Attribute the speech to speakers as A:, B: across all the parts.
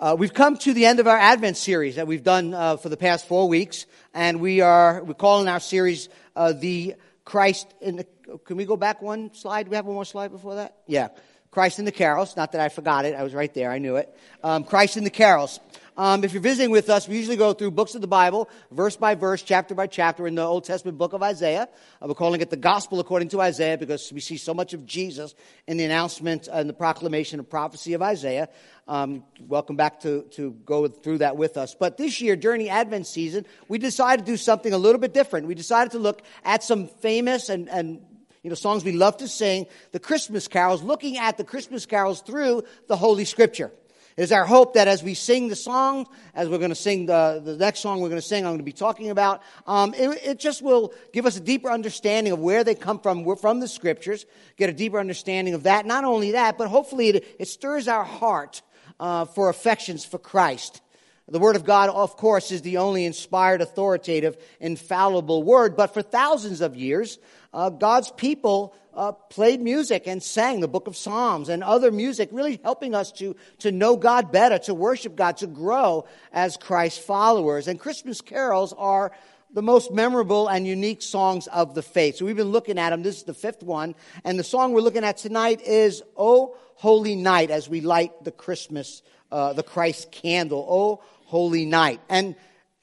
A: Uh, we've come to the end of our Advent series that we've done uh, for the past four weeks, and we are we're calling our series uh, the Christ in the. Can we go back one slide? We have one more slide before that? Yeah, Christ in the carols. Not that I forgot it; I was right there. I knew it. Um, Christ in the carols. Um, if you're visiting with us, we usually go through books of the Bible, verse by verse, chapter by chapter, in the Old Testament book of Isaiah. Uh, we're calling it the Gospel according to Isaiah because we see so much of Jesus in the announcement and the proclamation of prophecy of Isaiah. Um, welcome back to, to go through that with us. But this year, during the Advent season, we decided to do something a little bit different. We decided to look at some famous and, and you know, songs we love to sing, the Christmas carols, looking at the Christmas carols through the Holy Scripture. It is our hope that as we sing the song, as we're going to sing the, the next song we're going to sing, I'm going to be talking about, um, it, it, just will give us a deeper understanding of where they come from. We're from the scriptures, get a deeper understanding of that. Not only that, but hopefully it, it stirs our heart uh, for affections for Christ. The Word of God, of course, is the only inspired, authoritative, infallible Word, but for thousands of years, uh, God's people uh, played music and sang the book of Psalms and other music, really helping us to, to know God better, to worship God, to grow as Christ followers. And Christmas carols are the most memorable and unique songs of the faith. So we've been looking at them. This is the fifth one. And the song we're looking at tonight is Oh Holy Night as we light the Christmas, uh, the Christ candle. Oh Holy Night. And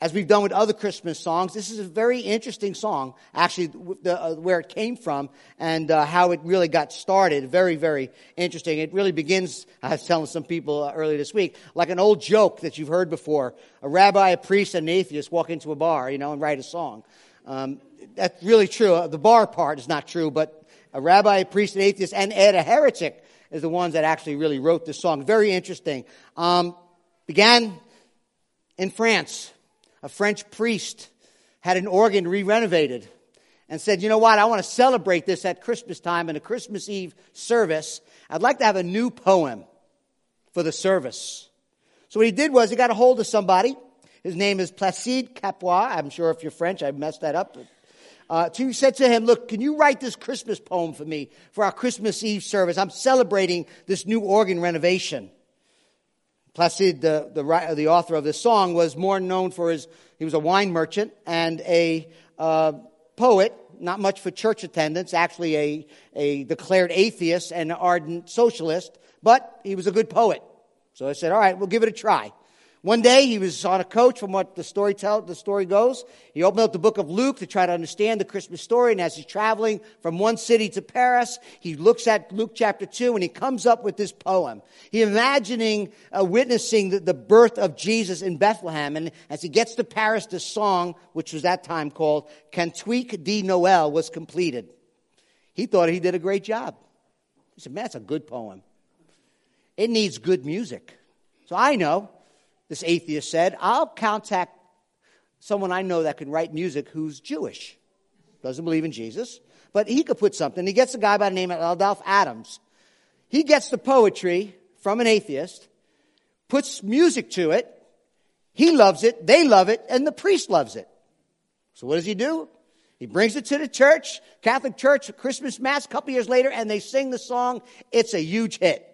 A: as we've done with other Christmas songs, this is a very interesting song, actually, the, uh, where it came from and uh, how it really got started. Very, very interesting. It really begins, I was telling some people uh, earlier this week, like an old joke that you've heard before. A rabbi, a priest, and an atheist walk into a bar, you know, and write a song. Um, that's really true. Uh, the bar part is not true, but a rabbi, a priest, an atheist, and Ed, a heretic, is the ones that actually really wrote this song. Very interesting. Um, began in France a French priest had an organ re renovated and said, You know what? I want to celebrate this at Christmas time in a Christmas Eve service. I'd like to have a new poem for the service. So what he did was he got a hold of somebody. His name is Placide Cappeau. I'm sure if you're French, I messed that up. Uh, he said to him, Look, can you write this Christmas poem for me for our Christmas Eve service? I'm celebrating this new organ renovation. Placide, the, the, the, author of this song, was more known for his, he was a wine merchant and a uh, poet, not much for church attendance, actually a, a declared atheist and ardent socialist, but he was a good poet. So I said, all right, we'll give it a try. One day he was on a coach from what the story tell, the story goes. He opened up the book of Luke to try to understand the Christmas story. And as he's traveling from one city to Paris, he looks at Luke chapter two and he comes up with this poem. He imagining uh, witnessing the, the birth of Jesus in Bethlehem. And as he gets to Paris, the song, which was that time called Cantique de Noël, was completed. He thought he did a great job. He said, man, that's a good poem. It needs good music. So I know this atheist said, I'll contact someone I know that can write music who's Jewish, doesn't believe in Jesus, but he could put something. He gets a guy by the name of Adolphe Adams. He gets the poetry from an atheist, puts music to it. He loves it, they love it, and the priest loves it. So what does he do? He brings it to the church, Catholic church, Christmas mass, a couple years later, and they sing the song. It's a huge hit.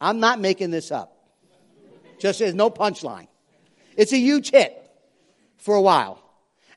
A: I'm not making this up. Just there's no punchline. It's a huge hit for a while.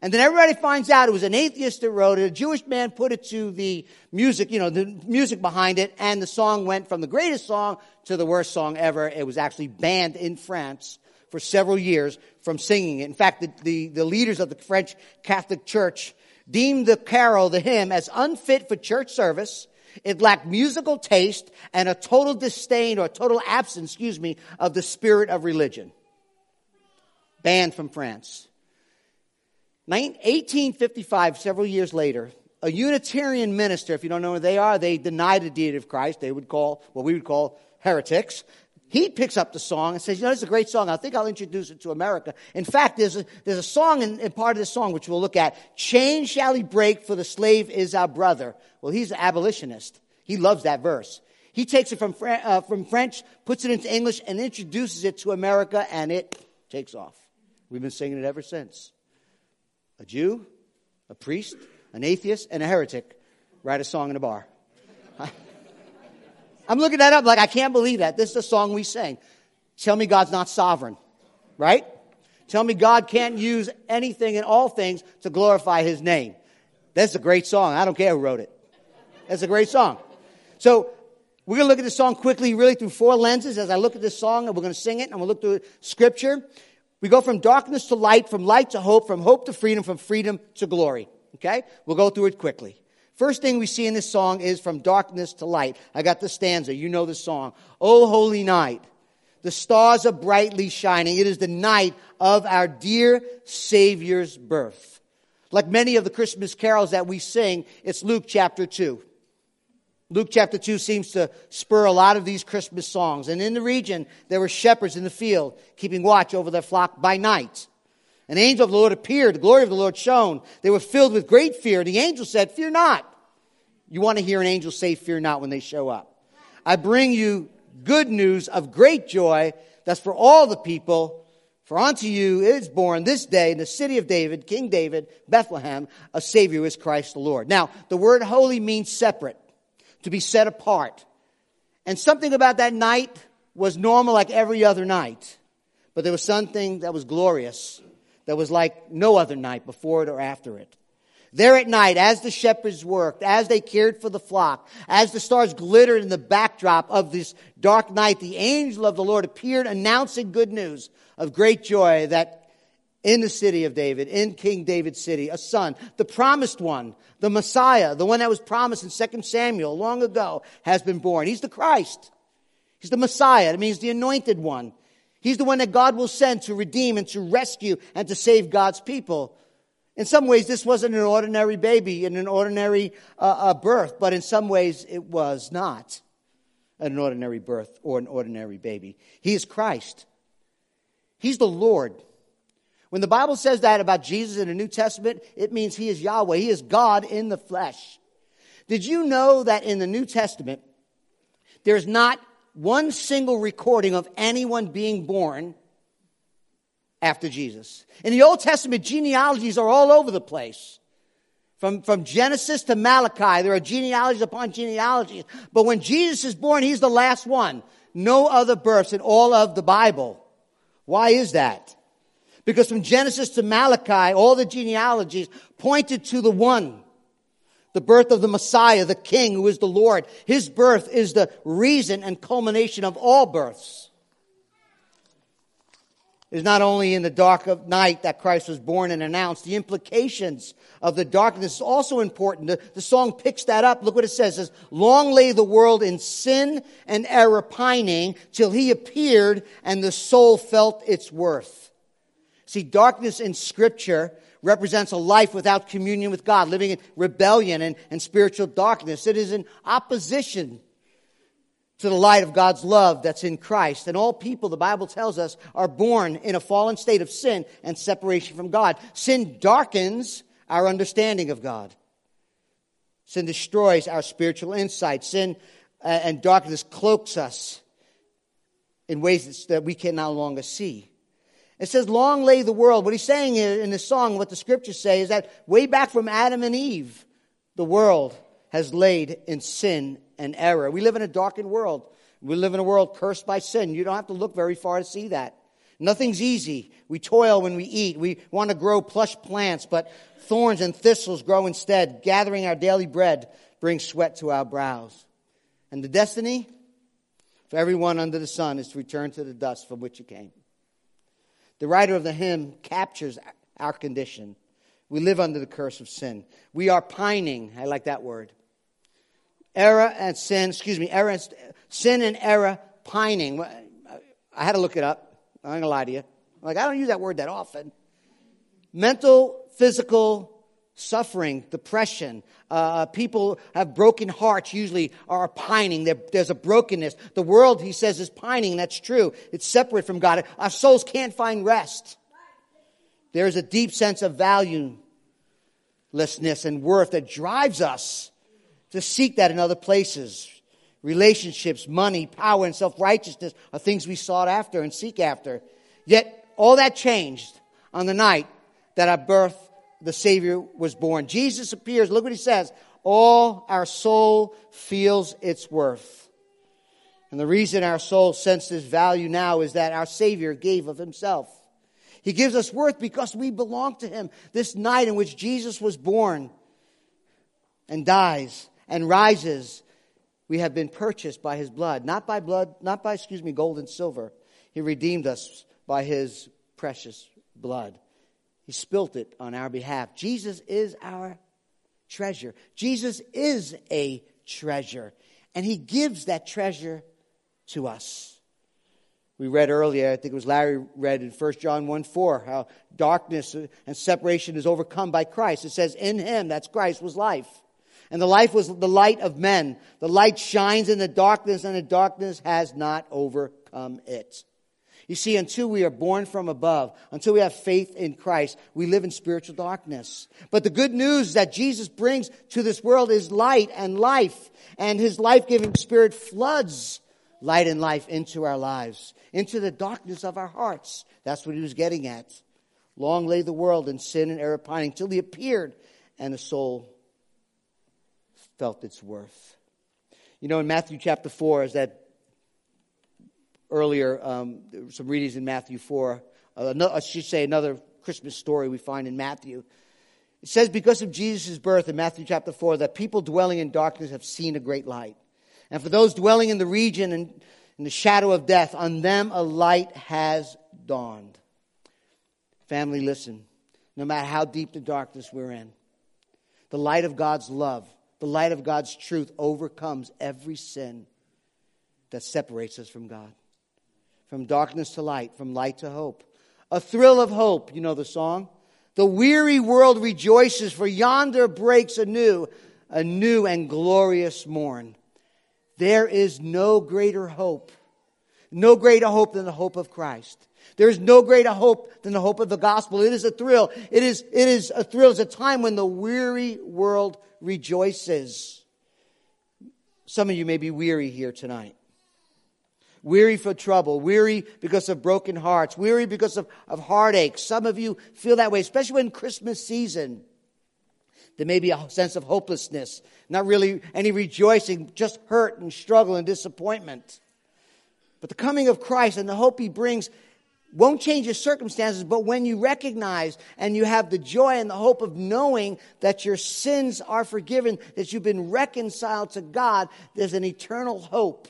A: And then everybody finds out it was an atheist that wrote it. A Jewish man put it to the music, you know, the music behind it, and the song went from the greatest song to the worst song ever. It was actually banned in France for several years from singing it. In fact, the, the, the leaders of the French Catholic Church deemed the carol, the hymn, as unfit for church service it lacked musical taste and a total disdain or total absence, excuse me, of the spirit of religion. Banned from France. 1855, several years later, a Unitarian minister, if you don't know who they are, they denied the deity of Christ. They would call, what we would call heretics. He picks up the song and says, you know, is a great song. I think I'll introduce it to America. In fact, there's a, there's a song in, in part of this song, which we'll look at. Chain shall he break, for the slave is our brother. Well, he's an abolitionist. He loves that verse. He takes it from, uh, from French, puts it into English, and introduces it to America, and it takes off. We've been singing it ever since. A Jew, a priest, an atheist, and a heretic write a song in a bar. I'm looking that up like, I can't believe that. This is a song we sang. Tell me God's not sovereign, right? Tell me God can't use anything and all things to glorify his name. That's a great song. I don't care who wrote it. That's a great song. So we're going to look at this song quickly, really through four lenses as I look at this song, and we're going to sing it, and we'll look through scripture. We go from darkness to light, from light to hope, from hope to freedom, from freedom to glory. Okay? We'll go through it quickly. First thing we see in this song is from darkness to light. I got the stanza. You know the song. Oh, holy night. The stars are brightly shining. It is the night of our dear Savior's birth. Like many of the Christmas carols that we sing, it's Luke chapter 2. Luke chapter 2 seems to spur a lot of these Christmas songs. And in the region, there were shepherds in the field, keeping watch over their flock by night. An angel of the Lord appeared, the glory of the Lord shone. They were filled with great fear. The angel said, Fear not. You want to hear an angel say, Fear not, when they show up. I bring you good news of great joy that's for all the people. For unto you is born this day in the city of David, King David, Bethlehem, a Savior is Christ the Lord. Now, the word holy means separate, to be set apart. And something about that night was normal like every other night. But there was something that was glorious, that was like no other night before it or after it. There at night, as the shepherds worked, as they cared for the flock, as the stars glittered in the backdrop of this dark night, the angel of the Lord appeared announcing good news of great joy that in the city of David, in King David's city, a son, the promised one, the Messiah, the one that was promised in 2 Samuel long ago, has been born. He's the Christ. He's the Messiah. It means the anointed one. He's the one that God will send to redeem and to rescue and to save God's people. In some ways, this wasn't an ordinary baby in an ordinary uh, uh, birth, but in some ways, it was not an ordinary birth or an ordinary baby. He is Christ. He's the Lord. When the Bible says that about Jesus in the New Testament, it means he is Yahweh. He is God in the flesh. Did you know that in the New Testament, there's not one single recording of anyone being born after Jesus? In the Old Testament, genealogies are all over the place. From, from Genesis to Malachi, there are genealogies upon genealogies. But when Jesus is born, he's the last one. No other births in all of the Bible. Why is that? Because from Genesis to Malachi, all the genealogies pointed to the one. The birth of the Messiah, the King who is the Lord. His birth is the reason and culmination of all births It is not only in the dark of night that Christ was born and announced, the implications of the darkness is also important. The, the, song picks that up. Look what it says. It says, long lay the world in sin and error pining till he appeared and the soul felt its worth. See, darkness in scripture represents a life without communion with God, living in rebellion and, and spiritual darkness. It is in opposition to the light of God's love that's in Christ. And all people, the Bible tells us, are born in a fallen state of sin and separation from God. Sin darkens our understanding of God. Sin destroys our spiritual insight. Sin uh, and darkness cloaks us in ways that we can no longer see. It says, long lay the world. What he's saying in this song, what the scriptures say, is that way back from Adam and Eve, the world has laid in sin and error. We live in a darkened world. We live in a world cursed by sin. You don't have to look very far to see that. Nothing's easy. We toil when we eat. We want to grow plush plants, but thorns and thistles grow instead. Gathering our daily bread brings sweat to our brows. And the destiny for everyone under the sun is to return to the dust from which it came. The writer of the hymn captures our condition. We live under the curse of sin. We are pining. I like that word error and sin, excuse me, error and, sin and error pining. I had to look it up. I'm not going to lie to you. Like, I don't use that word that often. Mental, physical suffering, depression. Uh, people have broken hearts, usually are pining. There, there's a brokenness. The world, he says, is pining. That's true. It's separate from God. Our souls can't find rest. There's a deep sense of valuelessness and worth that drives us to seek that in other places. Relationships, money, power, and self righteousness are things we sought after and seek after. Yet all that changed on the night that our birth, the Savior was born. Jesus appears. Look what he says. All our soul feels its worth. And the reason our soul senses value now is that our Savior gave of Himself. He gives us worth because we belong to Him. This night in which Jesus was born and dies and rises, we have been purchased by His blood. Not by blood, not by, excuse me, gold and silver. He redeemed us by His precious blood. He spilt it on our behalf. Jesus is our treasure. Jesus is a treasure. And He gives that treasure to us. We read earlier, I think it was Larry read in 1 John 1 4, how darkness and separation is overcome by Christ. It says, In him, that's Christ, was life. And the life was the light of men. The light shines in the darkness, and the darkness has not overcome it. You see, until we are born from above, until we have faith in Christ, we live in spiritual darkness. But the good news that Jesus brings to this world is light and life, and his life giving spirit floods light and life into our lives, into the darkness of our hearts. That's what he was getting at. Long lay the world in sin and error pining till he appeared, and the soul felt its worth. You know, in Matthew chapter 4, as that earlier, um, some readings in Matthew 4, uh, I should say another Christmas story we find in Matthew. It says, because of Jesus' birth in Matthew chapter 4, that people dwelling in darkness have seen a great light. And for those dwelling in the region and in the shadow of death, on them a light has dawned. Family, listen. No matter how deep the darkness we're in, the light of God's love, the light of God's truth overcomes every sin that separates us from God. From darkness to light, from light to hope. A thrill of hope, you know the song? The weary world rejoices, for yonder breaks anew a new and glorious morn. There is no greater hope, no greater hope than the hope of Christ. There is no greater hope than the hope of the gospel. It is a thrill. It is, it is a thrill. It's a time when the weary world rejoices. Some of you may be weary here tonight. Weary for trouble, weary because of broken hearts, weary because of, of heartache. Some of you feel that way, especially in Christmas season. There may be a sense of hopelessness, not really any rejoicing, just hurt and struggle and disappointment. But the coming of Christ and the hope he brings won't change your circumstances, but when you recognize and you have the joy and the hope of knowing that your sins are forgiven, that you've been reconciled to God, there's an eternal hope,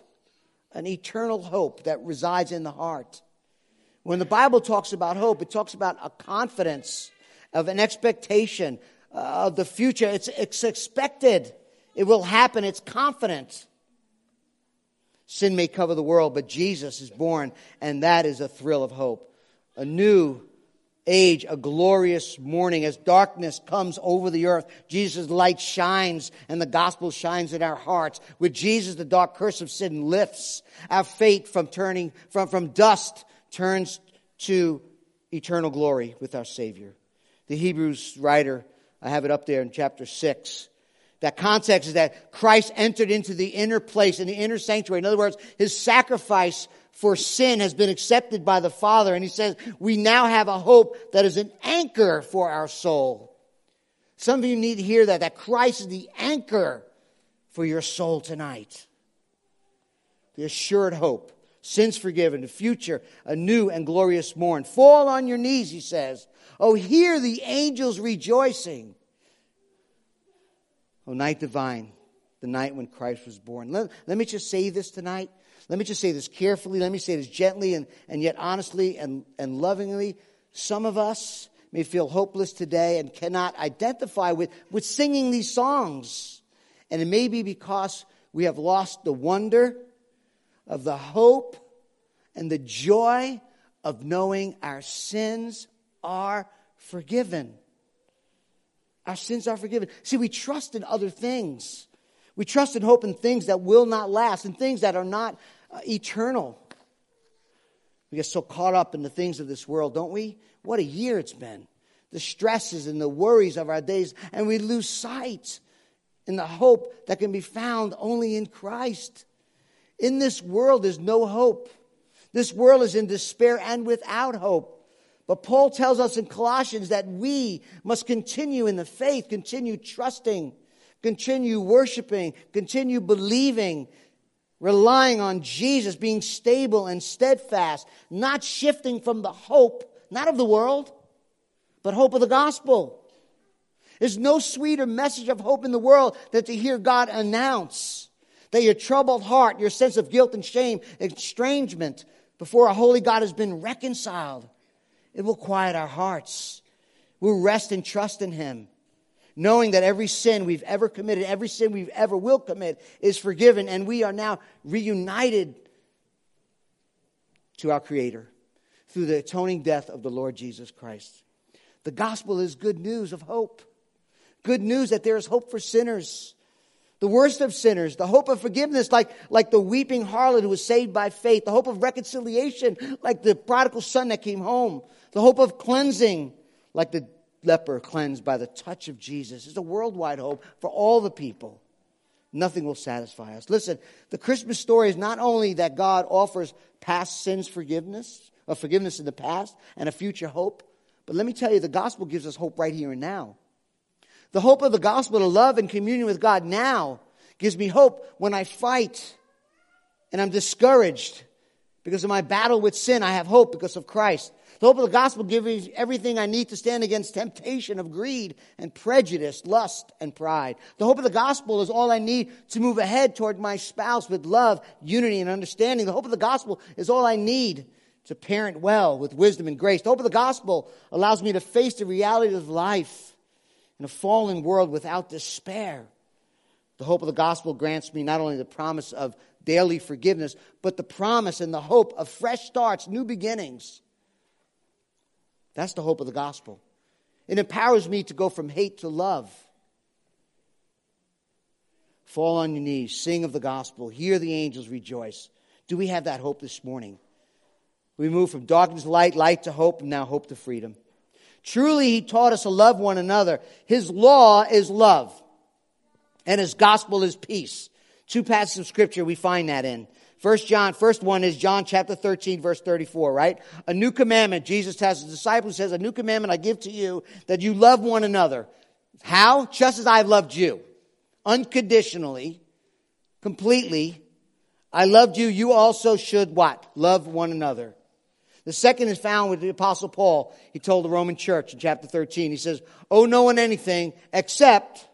A: an eternal hope that resides in the heart. When the Bible talks about hope, it talks about a confidence of an expectation uh, of the future. It's, it's expected. It will happen. It's confident. Sin may cover the world, but Jesus is born, and that is a thrill of hope. A new age, a glorious morning as darkness comes over the earth. Jesus' light shines and the gospel shines in our hearts. With Jesus, the dark curse of sin lifts. Our fate from turning, from, from dust turns to eternal glory with our Savior. The Hebrews writer I have it up there in chapter 6. That context is that Christ entered into the inner place, in the inner sanctuary. In other words, his sacrifice for sin has been accepted by the Father. And he says, we now have a hope that is an anchor for our soul. Some of you need to hear that, that Christ is the anchor for your soul tonight. The assured hope, sins forgiven, the future, a new and glorious morn. Fall on your knees, he says, Oh, hear the angels rejoicing. Oh, night divine, the night when Christ was born. Let, let me just say this tonight. Let me just say this carefully. Let me say this gently and, and yet honestly and, and lovingly. Some of us may feel hopeless today and cannot identify with, with singing these songs. And it may be because we have lost the wonder of the hope and the joy of knowing our sins are forgiven. Our sins are forgiven. See, we trust in other things. We trust and hope in things that will not last and things that are not uh, eternal. We get so caught up in the things of this world, don't we? What a year it's been. The stresses and the worries of our days, and we lose sight in the hope that can be found only in Christ. In this world, there's no hope. This world is in despair and without hope. But Paul tells us in Colossians that we must continue in the faith, continue trusting, continue worshiping, continue believing relying on Jesus, being stable and steadfast, not shifting from the hope, not of the world, but hope of the gospel. There's no sweeter message of hope in the world than to hear God announce that your troubled heart, your sense of guilt and shame, estrangement before a holy God has been reconciled. It will quiet our hearts. We'll rest and trust in Him knowing that every sin we've ever committed, every sin we've ever will commit is forgiven, and we are now reunited to our Creator through the atoning death of the Lord Jesus Christ. The gospel is good news of hope. Good news that there is hope for sinners. The worst of sinners, the hope of forgiveness, like, like the weeping harlot who was saved by faith, the hope of reconciliation, like the prodigal son that came home, the hope of cleansing, like the leper cleansed by the touch of Jesus. It's a worldwide hope for all the people. Nothing will satisfy us. Listen, the Christmas story is not only that God offers past sins forgiveness, or forgiveness in the past, and a future hope, but let me tell you, the gospel gives us hope right here and now. The hope of the gospel to love and communion with God now gives me hope when I fight and I'm discouraged because of my battle with sin. I have hope because of Christ. The hope of the gospel gives me everything I need to stand against temptation of greed and prejudice, lust and pride. The hope of the gospel is all I need to move ahead toward my spouse with love, unity, and understanding. The hope of the gospel is all I need to parent well with wisdom and grace. The hope of the gospel allows me to face the reality of life in a fallen world without despair. The hope of the gospel grants me not only the promise of daily forgiveness, but the promise and the hope of fresh starts, new beginnings. That's the hope of the gospel. It empowers me to go from hate to love. Fall on your knees, sing of the gospel, hear the angels rejoice. Do we have that hope this morning? We move from darkness to light, light to hope, and now hope to freedom. Truly, he taught us to love one another. His law is love, and his gospel is peace. Two passages of scripture we find that in. First John, first one is John chapter 13, verse 34, right? A new commandment. Jesus tells his disciples, says, a new commandment I give to you that you love one another. How? Just as I've loved you. Unconditionally, completely. I loved you. You also should what? Love one another. The second is found with the apostle Paul. He told the Roman church in chapter 13. He says, owe no one anything except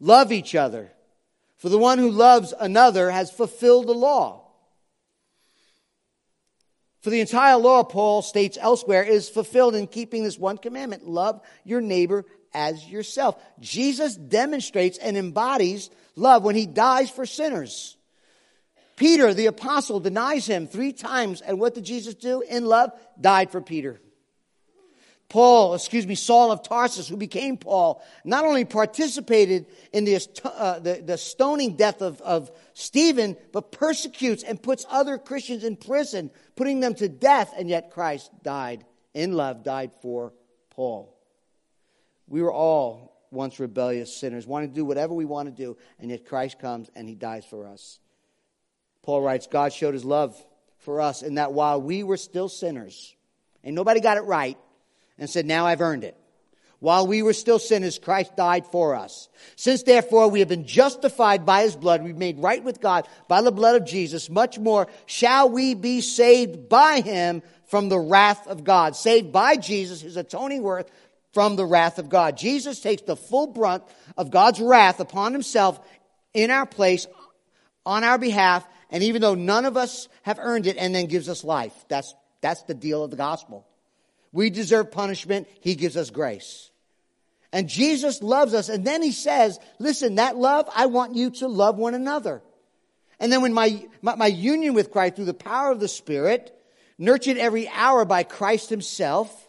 A: love each other. For the one who loves another has fulfilled the law. For the entire law, Paul states elsewhere, is fulfilled in keeping this one commandment love your neighbor as yourself. Jesus demonstrates and embodies love when he dies for sinners. Peter, the apostle, denies him three times, and what did Jesus do? In love, died for Peter. Paul, excuse me, Saul of Tarsus, who became Paul, not only participated in the, uh, the, the, stoning death of, of Stephen, but persecutes and puts other Christians in prison, putting them to death, and yet Christ died in love, died for Paul. We were all once rebellious sinners, wanting to do whatever we want to do, and yet Christ comes and he dies for us. Paul writes, God showed his love for us in that while we were still sinners, and nobody got it right, and said, Now I've earned it. While we were still sinners, Christ died for us. Since therefore we have been justified by his blood, we've made right with God by the blood of Jesus, much more shall we be saved by him from the wrath of God. Saved by Jesus, his atoning worth from the wrath of God. Jesus takes the full brunt of God's wrath upon himself in our place, on our behalf, and even though none of us have earned it, and then gives us life. That's, that's the deal of the gospel. We deserve punishment. He gives us grace. And Jesus loves us. And then he says, listen, that love, I want you to love one another. And then when my, my, my, union with Christ through the power of the Spirit, nurtured every hour by Christ himself,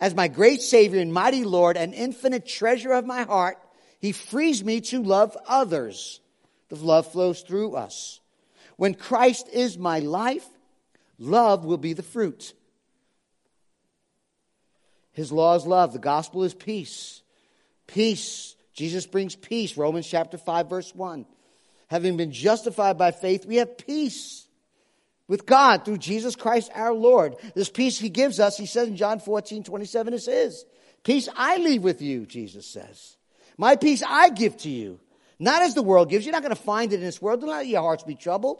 A: as my great Savior and mighty Lord and infinite treasure of my heart, he frees me to love others. The love flows through us. When Christ is my life, love will be the fruit. His law is love. The gospel is peace. Peace. Jesus brings peace. Romans chapter 5, verse 1. Having been justified by faith, we have peace with God through Jesus Christ our Lord. This peace he gives us, he says in John 14, 27, is his. Peace I leave with you, Jesus says. My peace I give to you. Not as the world gives. You're not going to find it in this world. Don't let your hearts be troubled.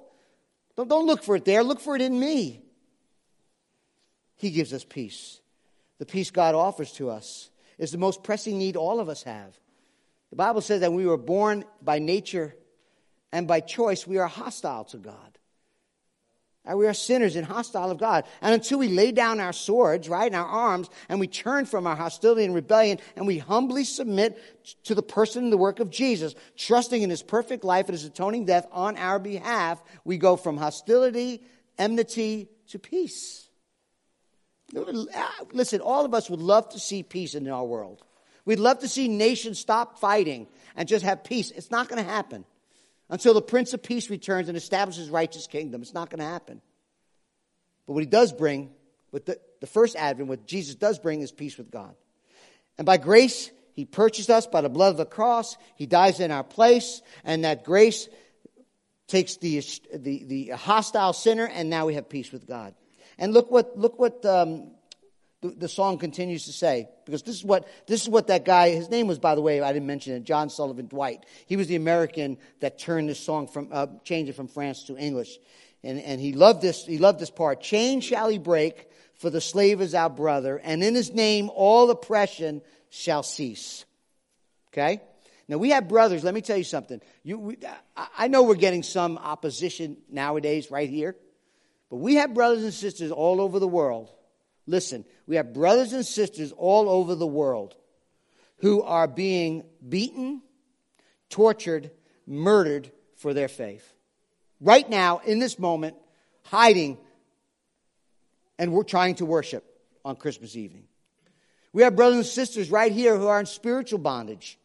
A: Don't, don't look for it there. Look for it in me. He gives us peace. The peace God offers to us is the most pressing need all of us have. The Bible says that we were born by nature and by choice, we are hostile to God. And We are sinners and hostile of God. And until we lay down our swords, right, and our arms, and we turn from our hostility and rebellion, and we humbly submit to the person and the work of Jesus, trusting in his perfect life and his atoning death on our behalf, we go from hostility, enmity, to peace. Listen, all of us would love to see peace in our world. We'd love to see nations stop fighting and just have peace. It's not going to happen until the Prince of Peace returns and establishes righteous kingdom. It's not going to happen. But what he does bring, with the, the first advent, what Jesus does bring is peace with God. And by grace, he purchased us by the blood of the cross. He dies in our place, and that grace takes the, the, the hostile sinner, and now we have peace with God. And look what, look what um, the, the, song continues to say, because this is what this is what that guy. His name was, by the way, I didn't mention it. John Sullivan Dwight. He was the American that turned this song from uh, changed it from France to English, and and he loved this. He loved this part. Chain shall he break, for the slave is our brother, and in his name all oppression shall cease. Okay. Now we have brothers. Let me tell you something. You, we, I know we're getting some opposition nowadays, right here, but we have brothers and sisters all over the world Listen, we have brothers and sisters all over the world who are being beaten, tortured, murdered for their faith. Right now, in this moment, hiding and we're trying to worship on Christmas evening. We have brothers and sisters right here who are in spiritual bondage,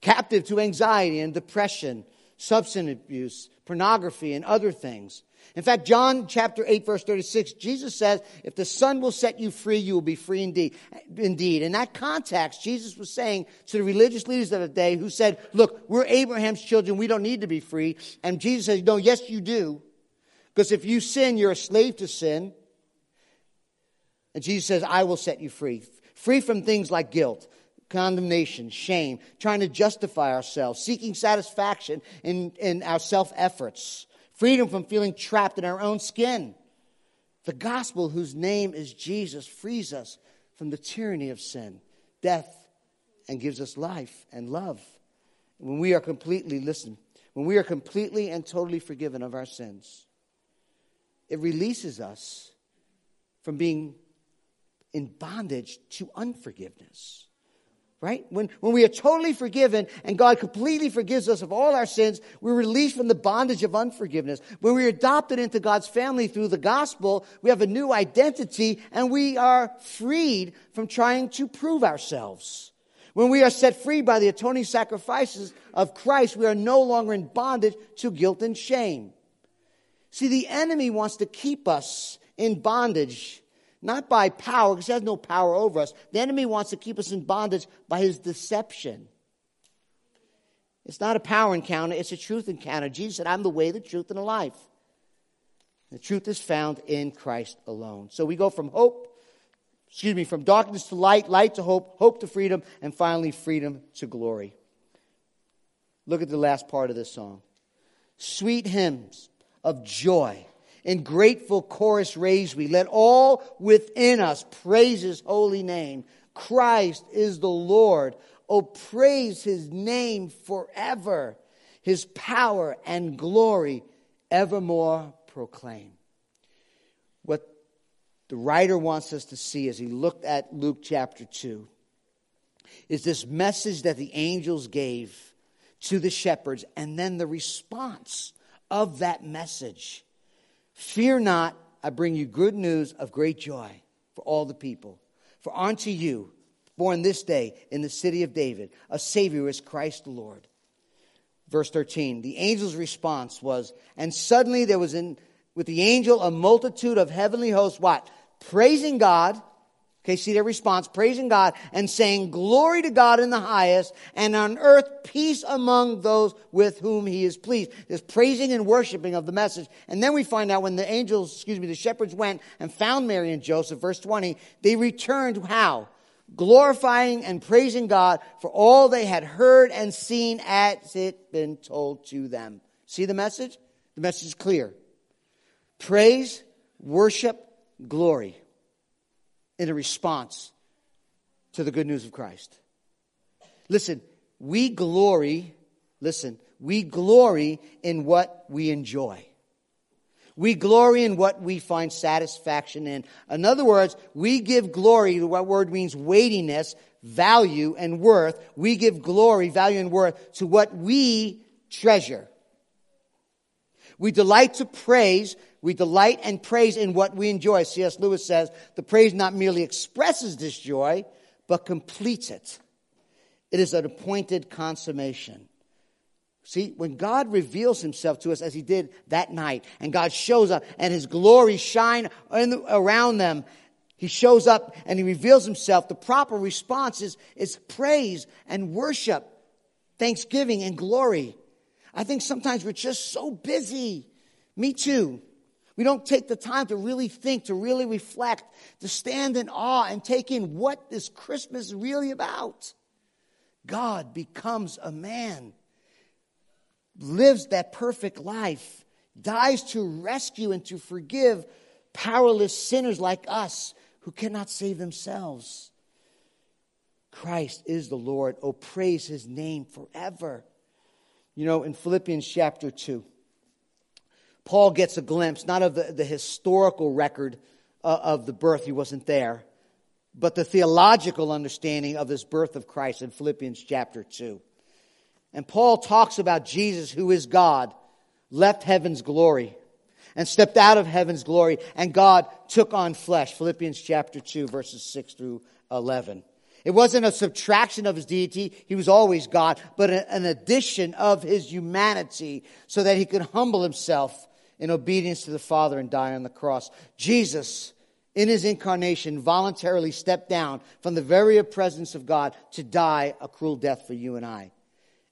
A: captive to anxiety and depression, substance abuse, pornography, and other things. In fact, John chapter 8 verse 36, Jesus says, if the Son will set you free, you will be free indeed. Indeed. In that context, Jesus was saying to the religious leaders of the day who said, look, we're Abraham's children. We don't need to be free. And Jesus says, no, yes, you do. Because if you sin, you're a slave to sin. And Jesus says, I will set you free. Free from things like guilt, condemnation, shame, trying to justify ourselves, seeking satisfaction in, in our self efforts freedom from feeling trapped in our own skin. The gospel, whose name is Jesus, frees us from the tyranny of sin, death, and gives us life and love. When we are completely, listen, when we are completely and totally forgiven of our sins, it releases us from being in bondage to unforgiveness right? When, when we are totally forgiven and God completely forgives us of all our sins, we're released from the bondage of unforgiveness. When we're adopted into God's family through the gospel, we have a new identity and we are freed from trying to prove ourselves. When we are set free by the atoning sacrifices of Christ, we are no longer in bondage to guilt and shame. See, the enemy wants to keep us in bondage not by power, because he has no power over us. The enemy wants to keep us in bondage by his deception. It's not a power encounter, it's a truth encounter. Jesus said, I'm the way, the truth, and the life. The truth is found in Christ alone. So we go from hope, excuse me, from darkness to light, light to hope, hope to freedom, and finally freedom to glory. Look at the last part of this song. Sweet hymns of joy in grateful chorus raise we. Let all within us praise his holy name. Christ is the Lord. Oh, praise his name forever. His power and glory evermore proclaim. What the writer wants us to see as he looked at Luke chapter 2 is this message that the angels gave to the shepherds and then the response of that message. Fear not, I bring you good news of great joy for all the people. For unto you, born this day in the city of David, a Savior is Christ the Lord. Verse 13, the angel's response was, and suddenly there was in, with the angel a multitude of heavenly hosts, what? Praising God Okay, see their response, praising God and saying, Glory to God in the highest, and on earth peace among those with whom he is pleased. There's praising and worshiping of the message. And then we find out when the angels, excuse me, the shepherds went and found Mary and Joseph, verse 20, they returned how? glorifying and praising God for all they had heard and seen as it been told to them. See the message? The message is clear. Praise, worship, glory in a response to the good news of Christ. Listen, we glory, listen, we glory in what we enjoy. We glory in what we find satisfaction in. In other words, we give glory to what word means weightiness, value, and worth. We give glory, value, and worth to what we treasure. We delight to praise. We delight and praise in what we enjoy. C.S. Lewis says the praise not merely expresses this joy, but completes it. It is an appointed consummation. See, when God reveals himself to us as he did that night, and God shows up and his glory shine around them, he shows up and he reveals himself, the proper response is, is praise and worship, thanksgiving and glory. I think sometimes we're just so busy. Me too. We don't take the time to really think, to really reflect, to stand in awe and take in what this Christmas is really about. God becomes a man lives that perfect life, dies to rescue and to forgive powerless sinners like us who cannot save themselves. Christ is the Lord. Oh, praise his name forever. You know, in Philippians chapter 2, Paul gets a glimpse not of the, the historical record uh, of the birth, he wasn't there, but the theological understanding of this birth of Christ in Philippians chapter 2. And Paul talks about Jesus, who is God, left heaven's glory and stepped out of heaven's glory, and God took on flesh. Philippians chapter 2, verses 6 through 11. It wasn't a subtraction of his deity, he was always God, but an addition of his humanity so that he could humble himself in obedience to the Father and die on the cross. Jesus, in his incarnation, voluntarily stepped down from the very presence of God to die a cruel death for you and I.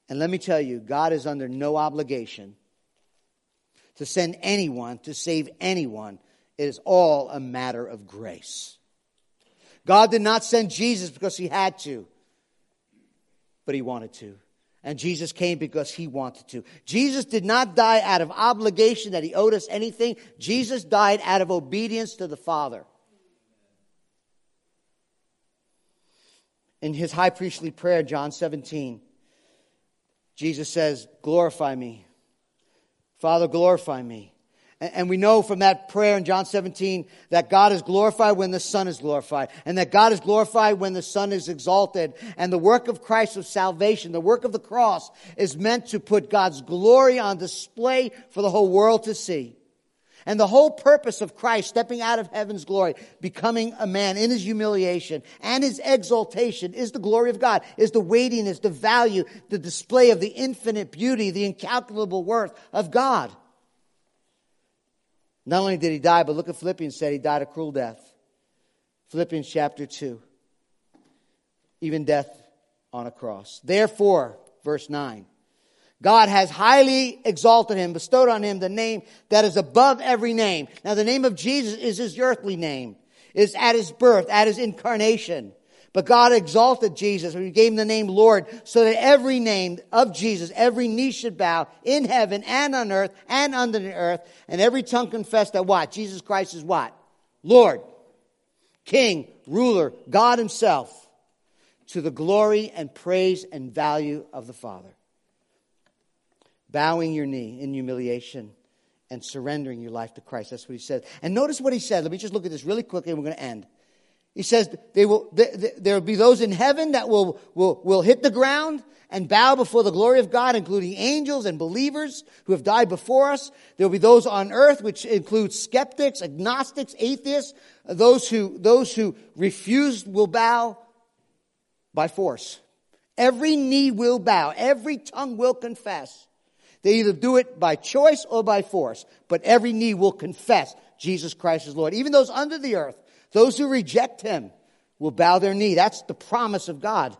A: And let me tell you, God is under no obligation to send anyone, to save anyone. It is all a matter of grace. God did not send Jesus because he had to, but he wanted to. And Jesus came because he wanted to. Jesus did not die out of obligation that he owed us anything. Jesus died out of obedience to the Father. In his high priestly prayer, John 17, Jesus says, Glorify me. Father, glorify me. And we know from that prayer in John 17 that God is glorified when the Son is glorified, and that God is glorified when the Son is exalted. And the work of Christ of salvation, the work of the cross, is meant to put God's glory on display for the whole world to see. And the whole purpose of Christ stepping out of heaven's glory, becoming a man in his humiliation and his exaltation is the glory of God, is the weightiness, the value, the display of the infinite beauty, the incalculable worth of God. Not only did he die, but look at Philippians said he died a cruel death. Philippians chapter 2. Even death on a cross. Therefore, verse 9. God has highly exalted him, bestowed on him the name that is above every name. Now the name of Jesus is his earthly name, is at his birth, at his incarnation. But God exalted Jesus and he gave him the name Lord so that every name of Jesus, every knee should bow in heaven and on earth and under the earth and every tongue confess that what? Jesus Christ is what? Lord, King, ruler, God himself to the glory and praise and value of the Father bowing your knee in humiliation and surrendering your life to Christ. That's what he says. And notice what he said. Let me just look at this really quickly and we're going to end. He says they will, there will be those in heaven that will, will, will hit the ground and bow before the glory of God, including angels and believers who have died before us. There will be those on earth, which includes skeptics, agnostics, atheists, those who, those who refuse will bow by force. Every knee will bow. Every tongue will confess they either do it by choice or by force, but every knee will confess Jesus Christ is Lord. Even those under the earth, those who reject him, will bow their knee. That's the promise of God.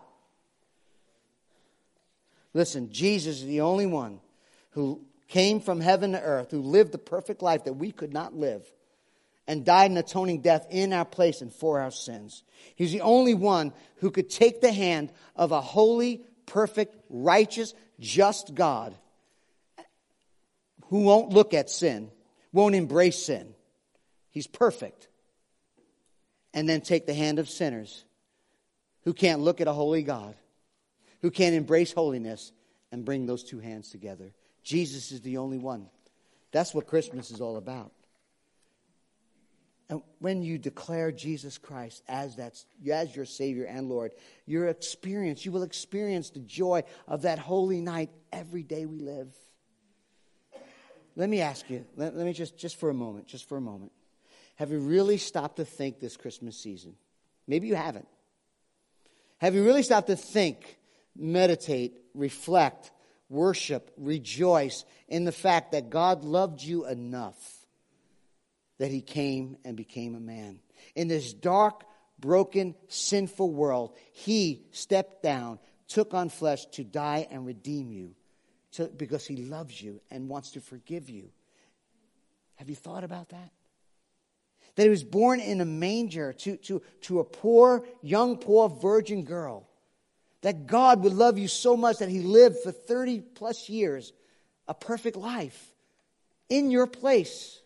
A: Listen, Jesus is the only one who came from heaven to earth, who lived the perfect life that we could not live, and died an atoning death in our place and for our sins. He's the only one who could take the hand of a holy, perfect, righteous, just God who won't look at sin, won't embrace sin. He's perfect. And then take the hand of sinners who can't look at a holy God, who can't embrace holiness, and bring those two hands together. Jesus is the only one. That's what Christmas is all about. And when you declare Jesus Christ as, that, as your Savior and Lord, your experience, you will experience the joy of that holy night every day we live. Let me ask you, let, let me just, just for a moment, just for a moment. Have you really stopped to think this Christmas season? Maybe you haven't. Have you really stopped to think, meditate, reflect, worship, rejoice in the fact that God loved you enough that he came and became a man. In this dark, broken, sinful world, he stepped down, took on flesh to die and redeem you to, because he loves you and wants to forgive you. Have you thought about that? That he was born in a manger to, to, to a poor, young, poor virgin girl. That God would love you so much that he lived for 30 plus years a perfect life in your place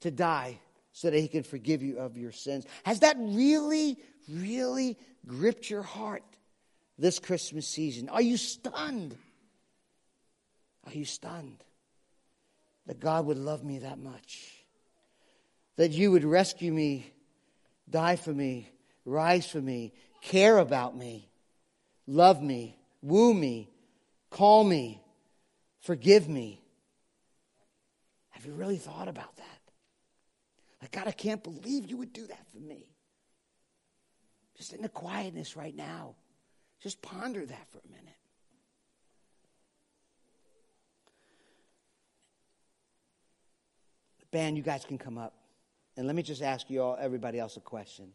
A: to die so that he can forgive you of your sins. Has that really, really gripped your heart this Christmas season? Are you stunned? Are you stunned that God would love me that much? That you would rescue me, die for me, rise for me, care about me, love me, woo me, call me, forgive me. Have you really thought about that? Like, God, I can't believe you would do that for me. Just in the quietness right now, just ponder that for a minute. Band, you guys can come up. And let me just ask you all, everybody else, a question.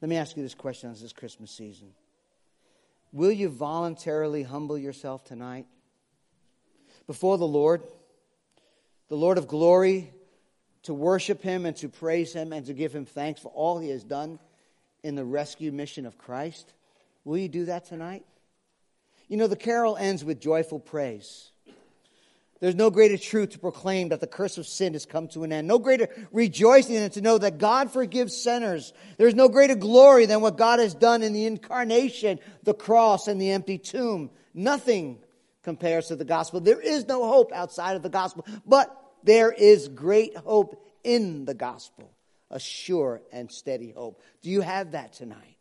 A: Let me ask you this question on this Christmas season. Will you voluntarily humble yourself tonight before the Lord? the Lord of glory, to worship him and to praise him and to give him thanks for all he has done in the rescue mission of Christ? Will you do that tonight? You know, the carol ends with joyful praise. There's no greater truth to proclaim that the curse of sin has come to an end. No greater rejoicing than to know that God forgives sinners. There's no greater glory than what God has done in the incarnation, the cross, and the empty tomb. Nothing compares to the gospel. There is no hope outside of the gospel, but there is great hope in the gospel, a sure and steady hope. Do you have that tonight?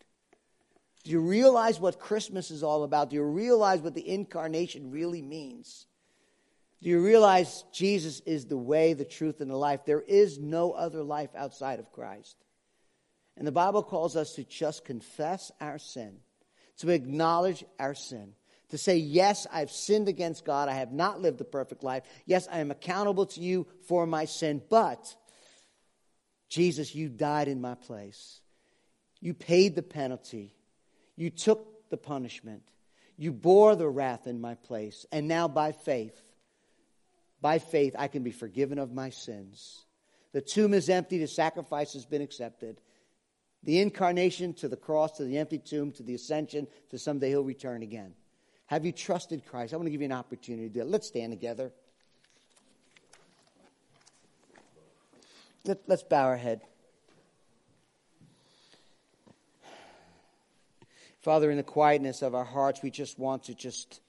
A: Do you realize what Christmas is all about? Do you realize what the incarnation really means? Do you realize Jesus is the way, the truth, and the life? There is no other life outside of Christ. And the Bible calls us to just confess our sin, to acknowledge our sin, to say, Yes, I've sinned against God. I have not lived a perfect life. Yes, I am accountable to you for my sin. But, Jesus, you died in my place. You paid the penalty. You took the punishment. You bore the wrath in my place. And now, by faith, by faith, I can be forgiven of my sins. The tomb is empty, the sacrifice has been accepted. The incarnation to the cross, to the empty tomb, to the ascension, to someday he'll return again. Have you trusted Christ? I want to give you an opportunity to do it. Let's stand together. Let, us bow our head. Father, in the quietness of our hearts, we just want to just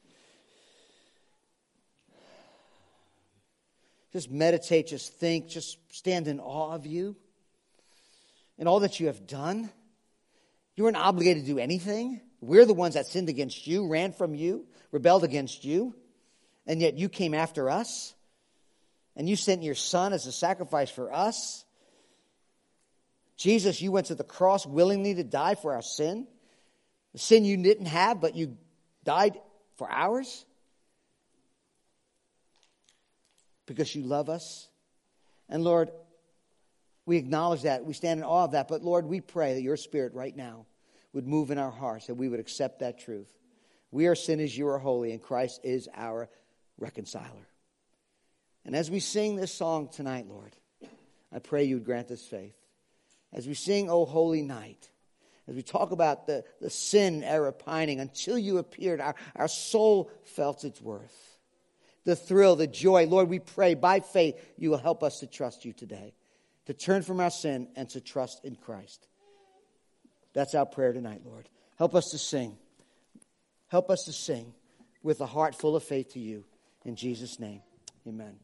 A: just meditate, just think, just stand in awe of you and all that you have done. You weren't obligated to do anything. We're the ones that sinned against you, ran from you, rebelled against you, and yet you came after us. And you sent your son as a sacrifice for us. Jesus, you went to the cross willingly to die for our sin. The sin you didn't have, but you died for ours. Because you love us. And Lord, we acknowledge that. We stand in awe of that. But Lord, we pray that your spirit right now would move in our hearts, that we would accept that truth. We are sinners, you are holy, and Christ is our reconciler. And as we sing this song tonight, Lord, I pray you would grant us faith. As we sing, O Holy Night, as we talk about the, the sin error pining, until you appeared, our, our soul felt its worth. The thrill, the joy. Lord, we pray by faith you will help us to trust you today, to turn from our sin and to trust in Christ. That's our prayer tonight, Lord. Help us to sing. Help us to sing with a heart full of faith to you. In Jesus' name, amen.